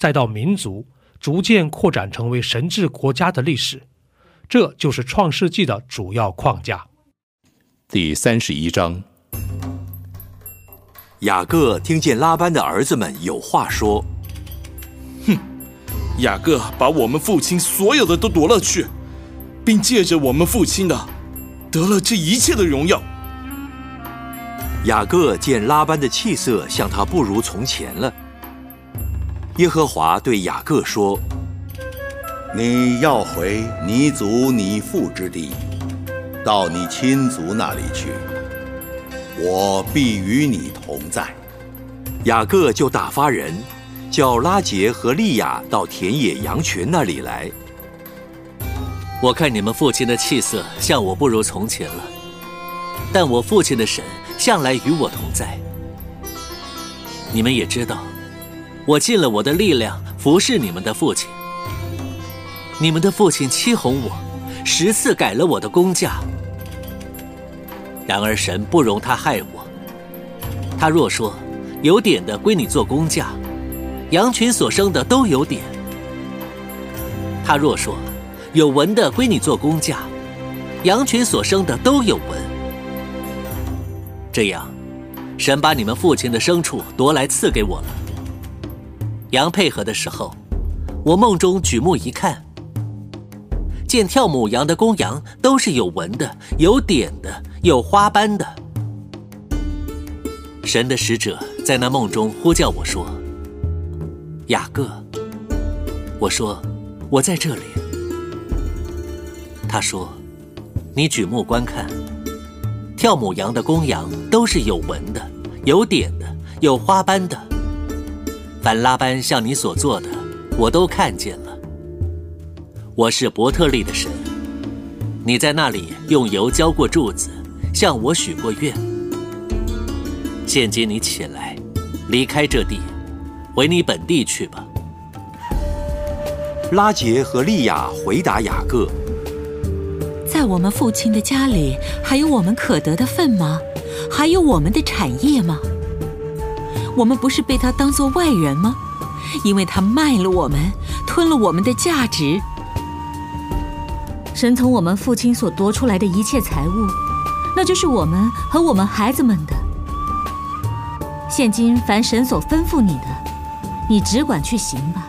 再到民族逐渐扩展成为神治国家的历史，这就是创世纪的主要框架。第三十一章，雅各听见拉班的儿子们有话说：“哼，雅各把我们父亲所有的都夺了去，并借着我们父亲的得了这一切的荣耀。”雅各见拉班的气色像他不如从前了。耶和华对雅各说：“你要回你祖你父之地，到你亲族那里去，我必与你同在。”雅各就打发人，叫拉杰和利亚到田野羊群那里来。我看你们父亲的气色像我不如从前了，但我父亲的神向来与我同在。你们也知道。我尽了我的力量服侍你们的父亲。你们的父亲欺哄我，十次改了我的工价。然而神不容他害我。他若说有点的归你做工价，羊群所生的都有点；他若说有纹的归你做工价，羊群所生的都有纹。这样，神把你们父亲的牲畜夺来赐给我了。羊配合的时候，我梦中举目一看，见跳母羊的公羊都是有纹的、有点的、有花斑的。神的使者在那梦中呼叫我说：“雅各。”我说：“我在这里。”他说：“你举目观看，跳母羊的公羊都是有纹的、有点的、有花斑的。”凡拉班向你所做的，我都看见了。我是伯特利的神，你在那里用油浇过柱子，向我许过愿。现今你起来，离开这地，回你本地去吧。拉杰和利亚回答雅各：在我们父亲的家里，还有我们可得的份吗？还有我们的产业吗？我们不是被他当做外人吗？因为他卖了我们，吞了我们的价值。神从我们父亲所夺出来的一切财物，那就是我们和我们孩子们的。现今凡神所吩咐你的，你只管去行吧。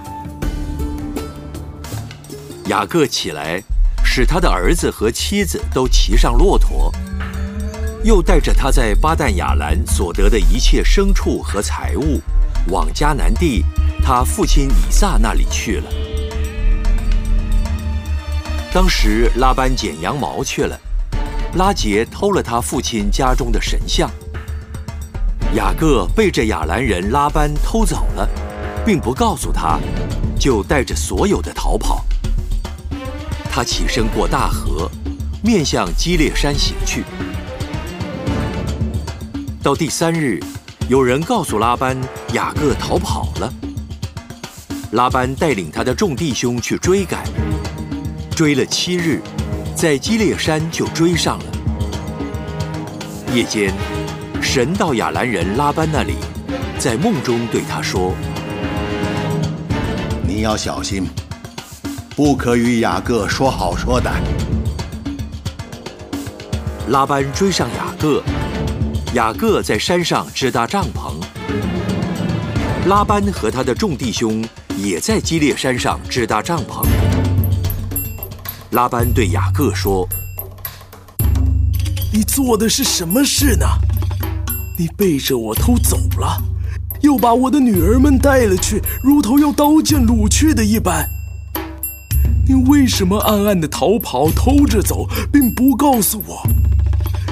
雅各起来，使他的儿子和妻子都骑上骆驼。又带着他在巴旦亚兰所得的一切牲畜和财物，往迦南地他父亲以撒那里去了。当时拉班剪羊毛去了，拉杰偷了他父亲家中的神像。雅各背着亚兰人拉班偷走了，并不告诉他，就带着所有的逃跑。他起身过大河，面向基列山行去。到第三日，有人告诉拉班，雅各逃跑了。拉班带领他的众弟兄去追赶，追了七日，在基列山就追上了。夜间，神到亚兰人拉班那里，在梦中对他说：“你要小心，不可与雅各说好说歹。”拉班追上雅各。雅各在山上支搭帐篷，拉班和他的众弟兄也在基列山上支搭帐篷。拉班对雅各说：“你做的是什么事呢？你背着我偷走了，又把我的女儿们带了去，如同要刀剑掳去的一般。你为什么暗暗的逃跑，偷着走，并不告诉我，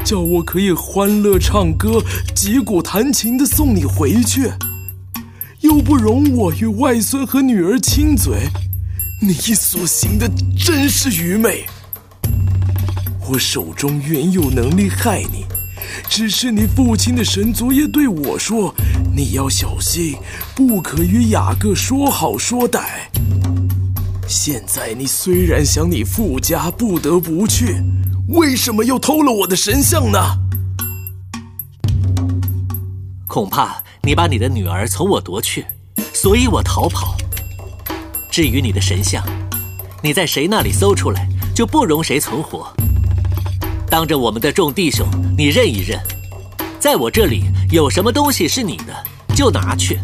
叫我可以欢乐唱歌、击鼓弹琴的送你回去，又不容我与外孙和女儿亲嘴？”你所行的真是愚昧。我手中原有能力害你，只是你父亲的神族也对我说：“你要小心，不可与雅各说好说歹。”现在你虽然想你父家不得不去，为什么又偷了我的神像呢？恐怕你把你的女儿从我夺去，所以我逃跑。至于你的神像，你在谁那里搜出来，就不容谁存活。当着我们的众弟兄，你认一认，在我这里有什么东西是你的，就拿去。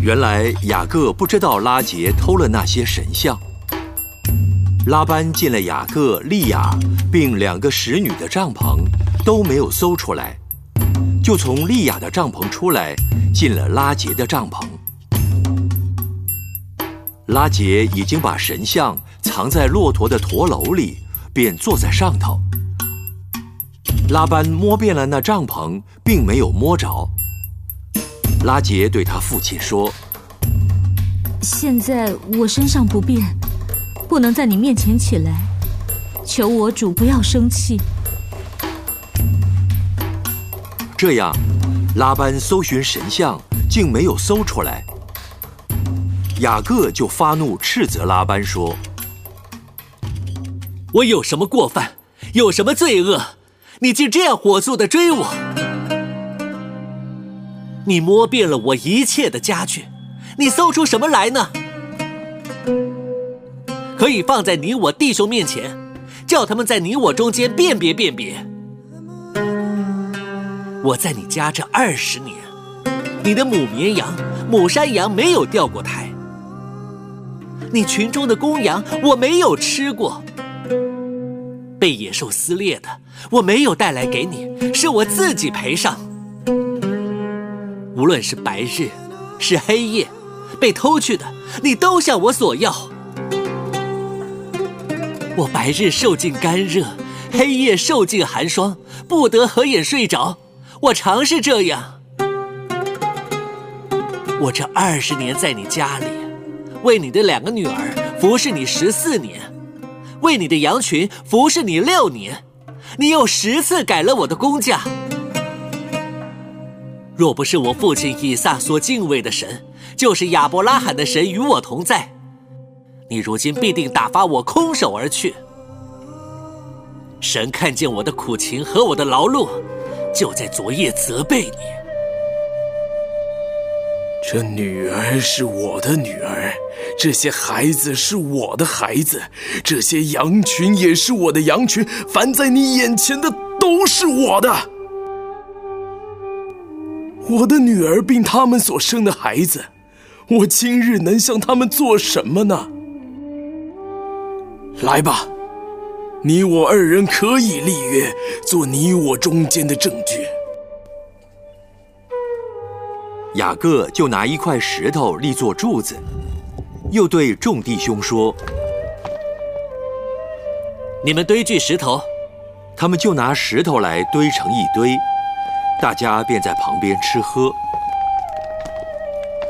原来雅各不知道拉杰偷了那些神像。拉班进了雅各、利亚并两个使女的帐篷，都没有搜出来，就从利亚的帐篷出来，进了拉杰的帐篷。拉杰已经把神像藏在骆驼的驼楼里，便坐在上头。拉班摸遍了那帐篷，并没有摸着。拉杰对他父亲说：“现在我身上不便，不能在你面前起来，求我主不要生气。”这样，拉班搜寻神像，竟没有搜出来。雅各就发怒，斥责拉班说：“我有什么过犯，有什么罪恶，你竟这样火速的追我？你摸遍了我一切的家具，你搜出什么来呢？可以放在你我弟兄面前，叫他们在你我中间辨别辨别。我在你家这二十年，你的母绵羊、母山羊没有掉过胎。”你群中的公羊，我没有吃过；被野兽撕裂的，我没有带来给你，是我自己赔上。无论是白日，是黑夜，被偷去的，你都向我索要。我白日受尽干热，黑夜受尽寒霜，不得合眼睡着。我常是这样。我这二十年在你家里。为你的两个女儿服侍你十四年，为你的羊群服侍你六年，你又十次改了我的工价。若不是我父亲以撒所敬畏的神，就是亚伯拉罕的神与我同在，你如今必定打发我空手而去。神看见我的苦情和我的劳碌，就在昨夜责备你。这女儿是我的女儿，这些孩子是我的孩子，这些羊群也是我的羊群。凡在你眼前的都是我的。我的女儿并他们所生的孩子，我今日能向他们做什么呢？来吧，你我二人可以立约，做你我中间的证据。雅各就拿一块石头立作柱子，又对众弟兄说：“你们堆聚石头。”他们就拿石头来堆成一堆，大家便在旁边吃喝。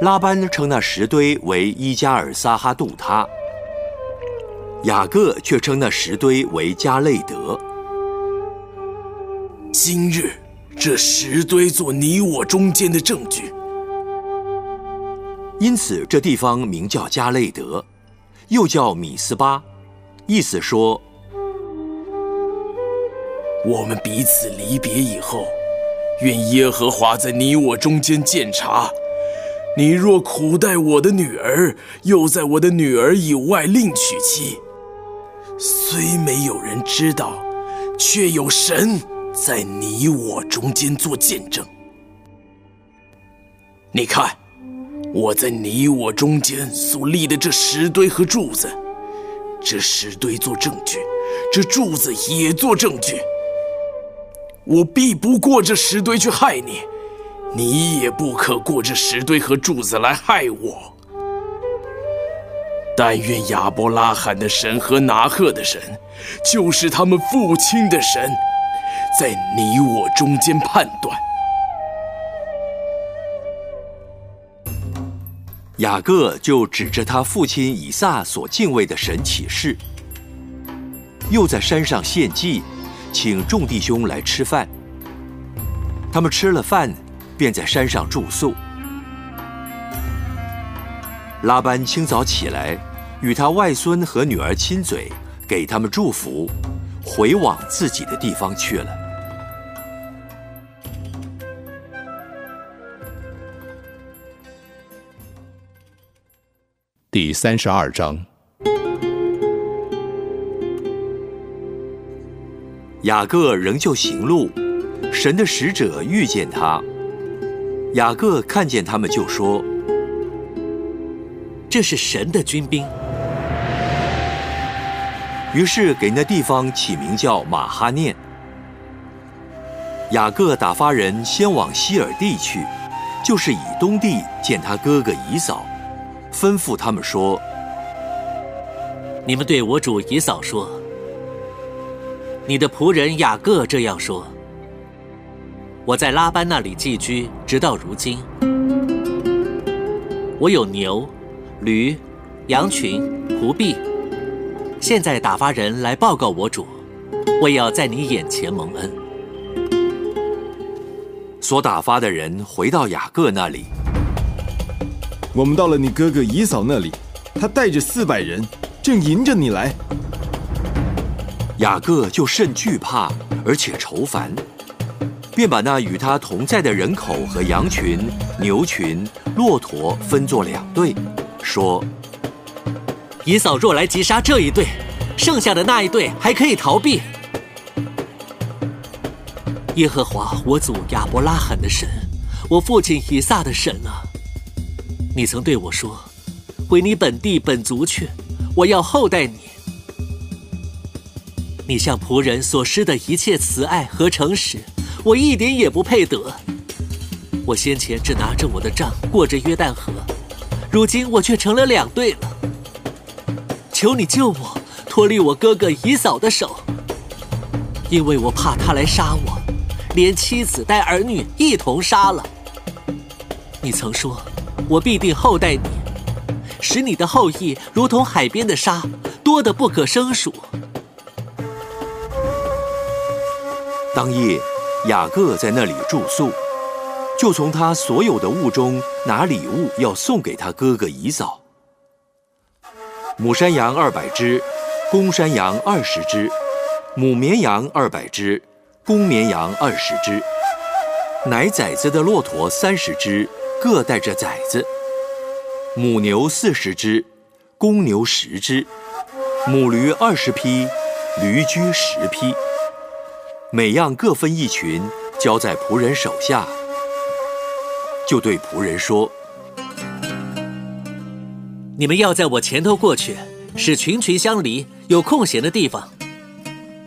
拉班称那石堆为伊加尔撒哈杜他，雅各却称那石堆为加累德。今日这石堆做你我中间的证据。因此，这地方名叫加累德，又叫米斯巴，意思说：我们彼此离别以后，愿耶和华在你我中间鉴察。你若苦待我的女儿，又在我的女儿以外另娶妻，虽没有人知道，却有神在你我中间做见证。你看。我在你我中间所立的这石堆和柱子，这石堆做证据，这柱子也做证据。我必不过这石堆去害你，你也不可过这石堆和柱子来害我。但愿亚伯拉罕的神和拿赫的神，就是他们父亲的神，在你我中间判断。雅各就指着他父亲以撒所敬畏的神起誓，又在山上献祭，请众弟兄来吃饭。他们吃了饭，便在山上住宿。拉班清早起来，与他外孙和女儿亲嘴，给他们祝福，回往自己的地方去了。第三十二章，雅各仍旧行路，神的使者遇见他。雅各看见他们，就说：“这是神的军兵。”于是给那地方起名叫马哈念。雅各打发人先往希尔地去，就是以东地见他哥哥以扫。吩咐他们说：“你们对我主以扫说，你的仆人雅各这样说：我在拉班那里寄居，直到如今。我有牛、驴、羊群、仆婢。现在打发人来报告我主，我要在你眼前蒙恩。所打发的人回到雅各那里。”我们到了你哥哥以嫂那里，他带着四百人，正迎着你来。雅各就甚惧怕，而且愁烦，便把那与他同在的人口和羊群、牛群、骆驼分作两队，说：“以扫若来击杀这一队，剩下的那一队还可以逃避。耶和华我祖亚伯拉罕的神，我父亲以撒的神啊！”你曾对我说：“回你本地本族去，我要厚待你。”你向仆人所施的一切慈爱和诚实，我一点也不配得。我先前只拿着我的杖过着约旦河，如今我却成了两队了。求你救我，脱离我哥哥以嫂的手，因为我怕他来杀我，连妻子带儿女一同杀了。你曾说。我必定厚待你，使你的后裔如同海边的沙，多得不可胜数。当夜，雅各在那里住宿，就从他所有的物中拿礼物要送给他哥哥以嫂：母山羊二百只，公山羊二十只，母绵羊二百只，公绵羊二十只，奶崽子的骆驼三十只。各带着崽子，母牛四十只，公牛十只，母驴二十匹，驴驹十匹，每样各分一群，交在仆人手下。就对仆人说：“你们要在我前头过去，使群群相离，有空闲的地方。”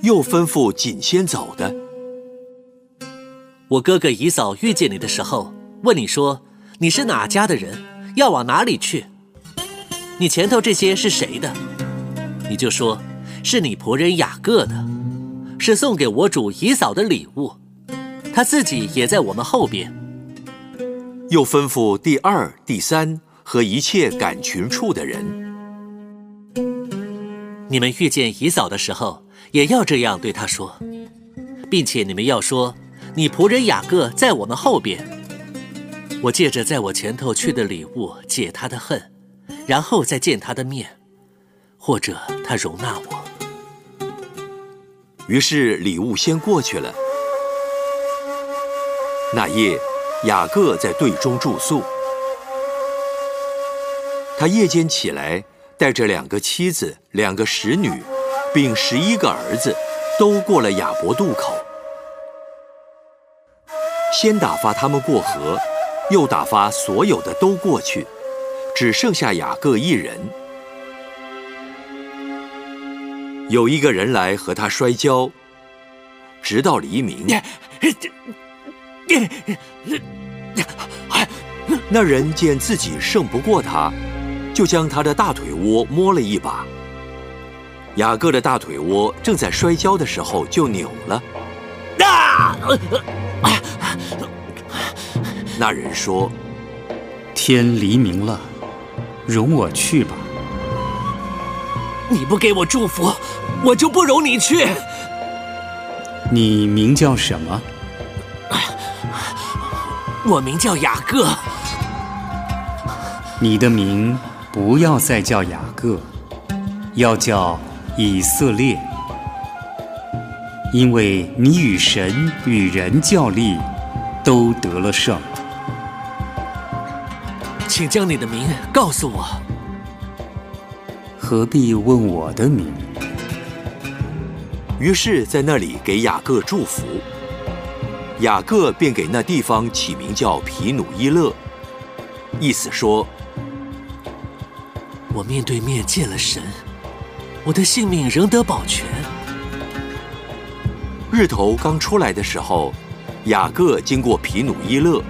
又吩咐紧先走的。我哥哥姨嫂遇见你的时候，问你说。你是哪家的人？要往哪里去？你前头这些是谁的？你就说，是你仆人雅各的，是送给我主姨嫂的礼物。他自己也在我们后边。又吩咐第二、第三和一切感群处的人：你们遇见以扫的时候，也要这样对他说，并且你们要说，你仆人雅各在我们后边。我借着在我前头去的礼物解他的恨，然后再见他的面，或者他容纳我。于是礼物先过去了。那夜，雅各在队中住宿。他夜间起来，带着两个妻子、两个使女，并十一个儿子，都过了雅伯渡口。先打发他们过河。又打发所有的都过去，只剩下雅各一人。有一个人来和他摔跤，直到黎明。那人见自己胜不过他，就将他的大腿窝摸了一把。雅各的大腿窝正在摔跤的时候就扭了。那人说：“天黎明了，容我去吧。你不给我祝福，我就不容你去。你名叫什么？我名叫雅各。你的名不要再叫雅各，要叫以色列，因为你与神与人较力，都得了胜。请将你的名告诉我。何必问我的名？于是，在那里给雅各祝福。雅各便给那地方起名叫皮努伊勒，意思说：我面对面见了神，我的性命仍得保全。日头刚出来的时候，雅各经过皮努伊勒，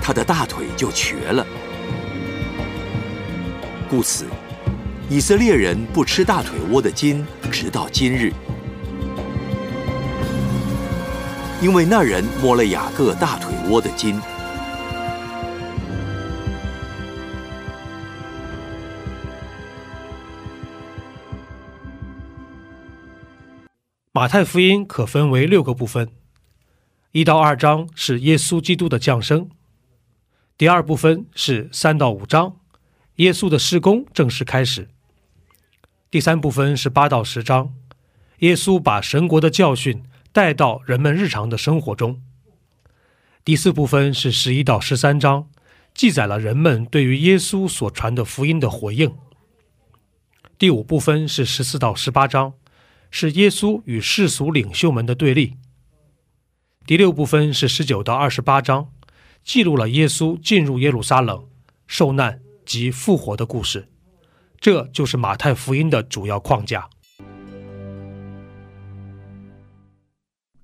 他的大腿就瘸了。故此，以色列人不吃大腿窝的筋，直到今日，因为那人摸了雅各大腿窝的筋。马太福音可分为六个部分，一到二章是耶稣基督的降生，第二部分是三到五章。耶稣的施工正式开始。第三部分是八到十章，耶稣把神国的教训带到人们日常的生活中。第四部分是十一到十三章，记载了人们对于耶稣所传的福音的回应。第五部分是十四到十八章，是耶稣与世俗领袖们的对立。第六部分是十九到二十八章，记录了耶稣进入耶路撒冷、受难。及复活的故事，这就是马太福音的主要框架。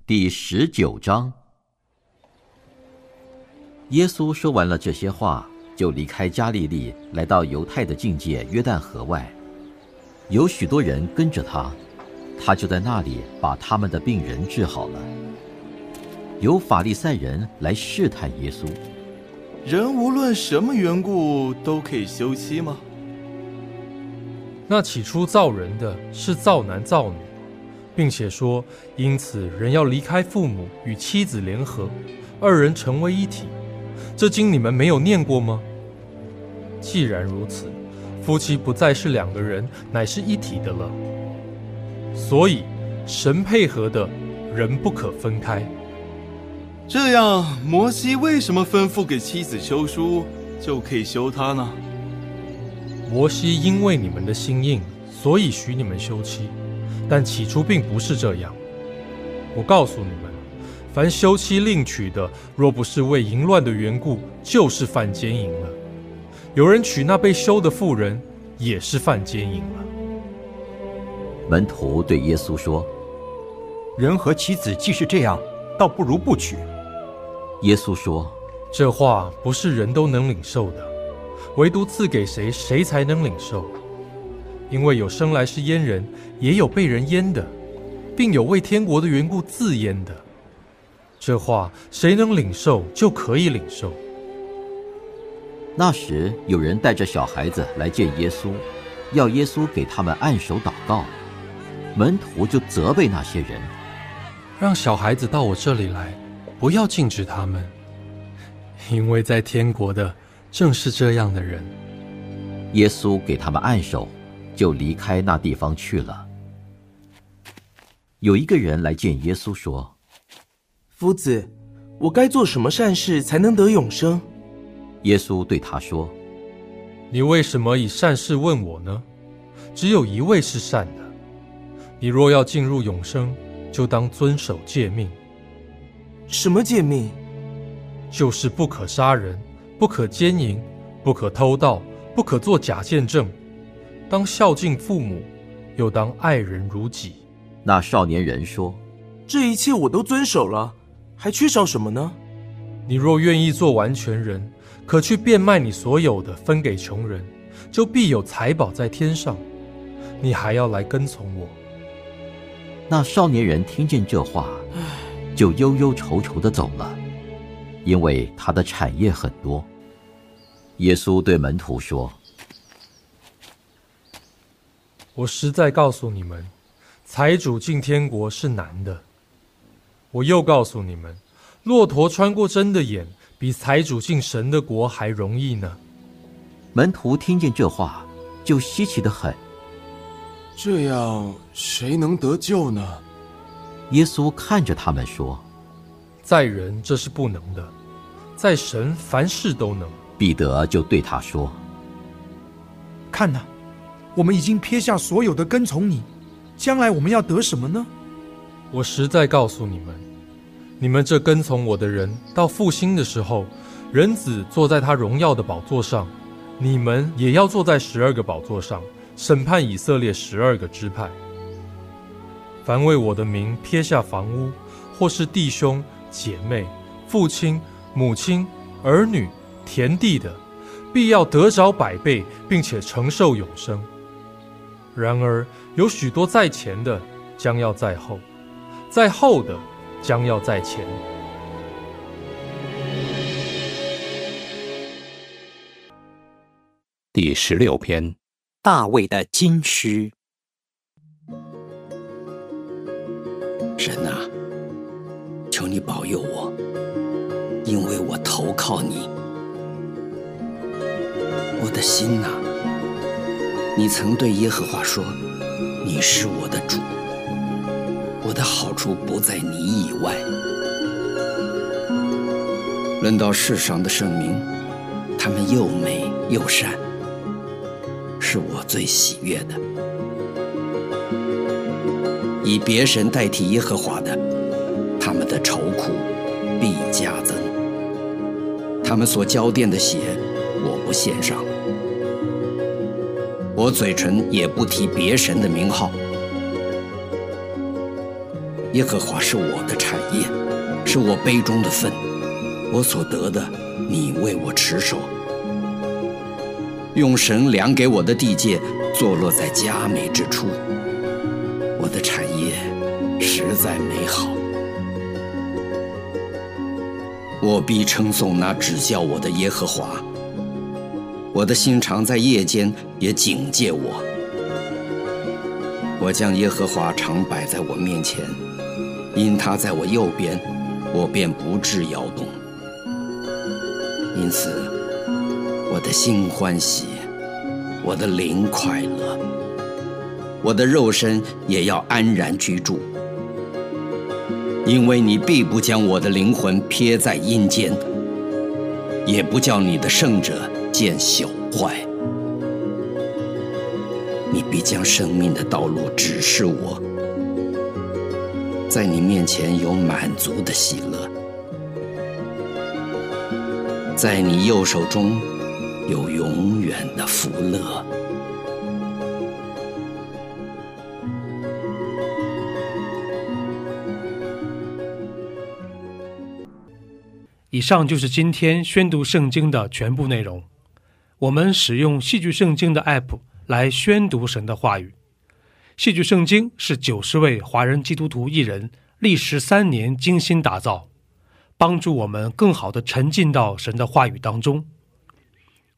第十九章，耶稣说完了这些话，就离开加利利，来到犹太的境界约旦河外，有许多人跟着他，他就在那里把他们的病人治好了。有法利赛人来试探耶稣。人无论什么缘故都可以休妻吗？那起初造人的是造男造女，并且说，因此人要离开父母与妻子联合，二人成为一体。这经你们没有念过吗？既然如此，夫妻不再是两个人，乃是一体的了。所以神配合的人不可分开。这样，摩西为什么吩咐给妻子休书，就可以休她呢？摩西因为你们的心硬，所以许你们休妻，但起初并不是这样。我告诉你们，凡休妻另娶的，若不是为淫乱的缘故，就是犯奸淫了。有人娶那被休的妇人，也是犯奸淫了。门徒对耶稣说：“人和妻子既是这样，倒不如不娶。”耶稣说：“这话不是人都能领受的，唯独赐给谁，谁才能领受。因为有生来是阉人，也有被人阉的，并有为天国的缘故自阉的。这话谁能领受，就可以领受。”那时有人带着小孩子来见耶稣，要耶稣给他们按手祷告。门徒就责备那些人：“让小孩子到我这里来。”不要禁止他们，因为在天国的正是这样的人。耶稣给他们按手，就离开那地方去了。有一个人来见耶稣说：“夫子，我该做什么善事才能得永生？”耶稣对他说：“你为什么以善事问我呢？只有一位是善的。你若要进入永生，就当遵守诫命。”什么诫命？就是不可杀人，不可奸淫，不可偷盗，不可做假见证，当孝敬父母，又当爱人如己。那少年人说：“这一切我都遵守了，还缺少什么呢？”你若愿意做完全人，可去变卖你所有的，分给穷人，就必有财宝在天上。你还要来跟从我。那少年人听见这话，就忧忧愁愁的走了，因为他的产业很多。耶稣对门徒说：“我实在告诉你们，财主进天国是难的。我又告诉你们，骆驼穿过针的眼，比财主进神的国还容易呢。”门徒听见这话，就稀奇的很。这样，谁能得救呢？耶稣看着他们说：“在人这是不能的，在神凡事都能。”彼得就对他说：“看呐，我们已经撇下所有的跟从你，将来我们要得什么呢？我实在告诉你们，你们这跟从我的人，到复兴的时候，人子坐在他荣耀的宝座上，你们也要坐在十二个宝座上，审判以色列十二个支派。凡为我的名撇下房屋，或是弟兄姐妹、父亲、母亲、儿女。”田地的，必要得着百倍，并且承受永生。然而有许多在前的，将要在后；在后的，将要在前。第十六篇，大卫的金狮。神啊，求你保佑我，因为我投靠你。我的心呐，你曾对耶和华说：“你是我的主，我的好处不在你以外。”论到世上的圣明，他们又美又善，是我最喜悦的。以别神代替耶和华的，他们的愁苦必加增。他们所交奠的血，我不献上。我嘴唇也不提别神的名号。耶和华是我的产业，是我杯中的分，我所得的，你为我持守。用神量给我的地界，坐落在佳美之处。我的产业实在美好，我必称颂那指教我的耶和华。我的心常在夜间也警戒我，我将耶和华常摆在我面前，因他在我右边，我便不致摇动。因此，我的心欢喜，我的灵快乐，我的肉身也要安然居住，因为你必不将我的灵魂撇在阴间，也不叫你的圣者。见朽坏，你必将生命的道路指示我，在你面前有满足的喜乐，在你右手中有永远的福乐。以上就是今天宣读圣经的全部内容。我们使用戏剧圣经的 App 来宣读神的话语。戏剧圣经是九十位华人基督徒艺人历时三年精心打造，帮助我们更好的沉浸到神的话语当中。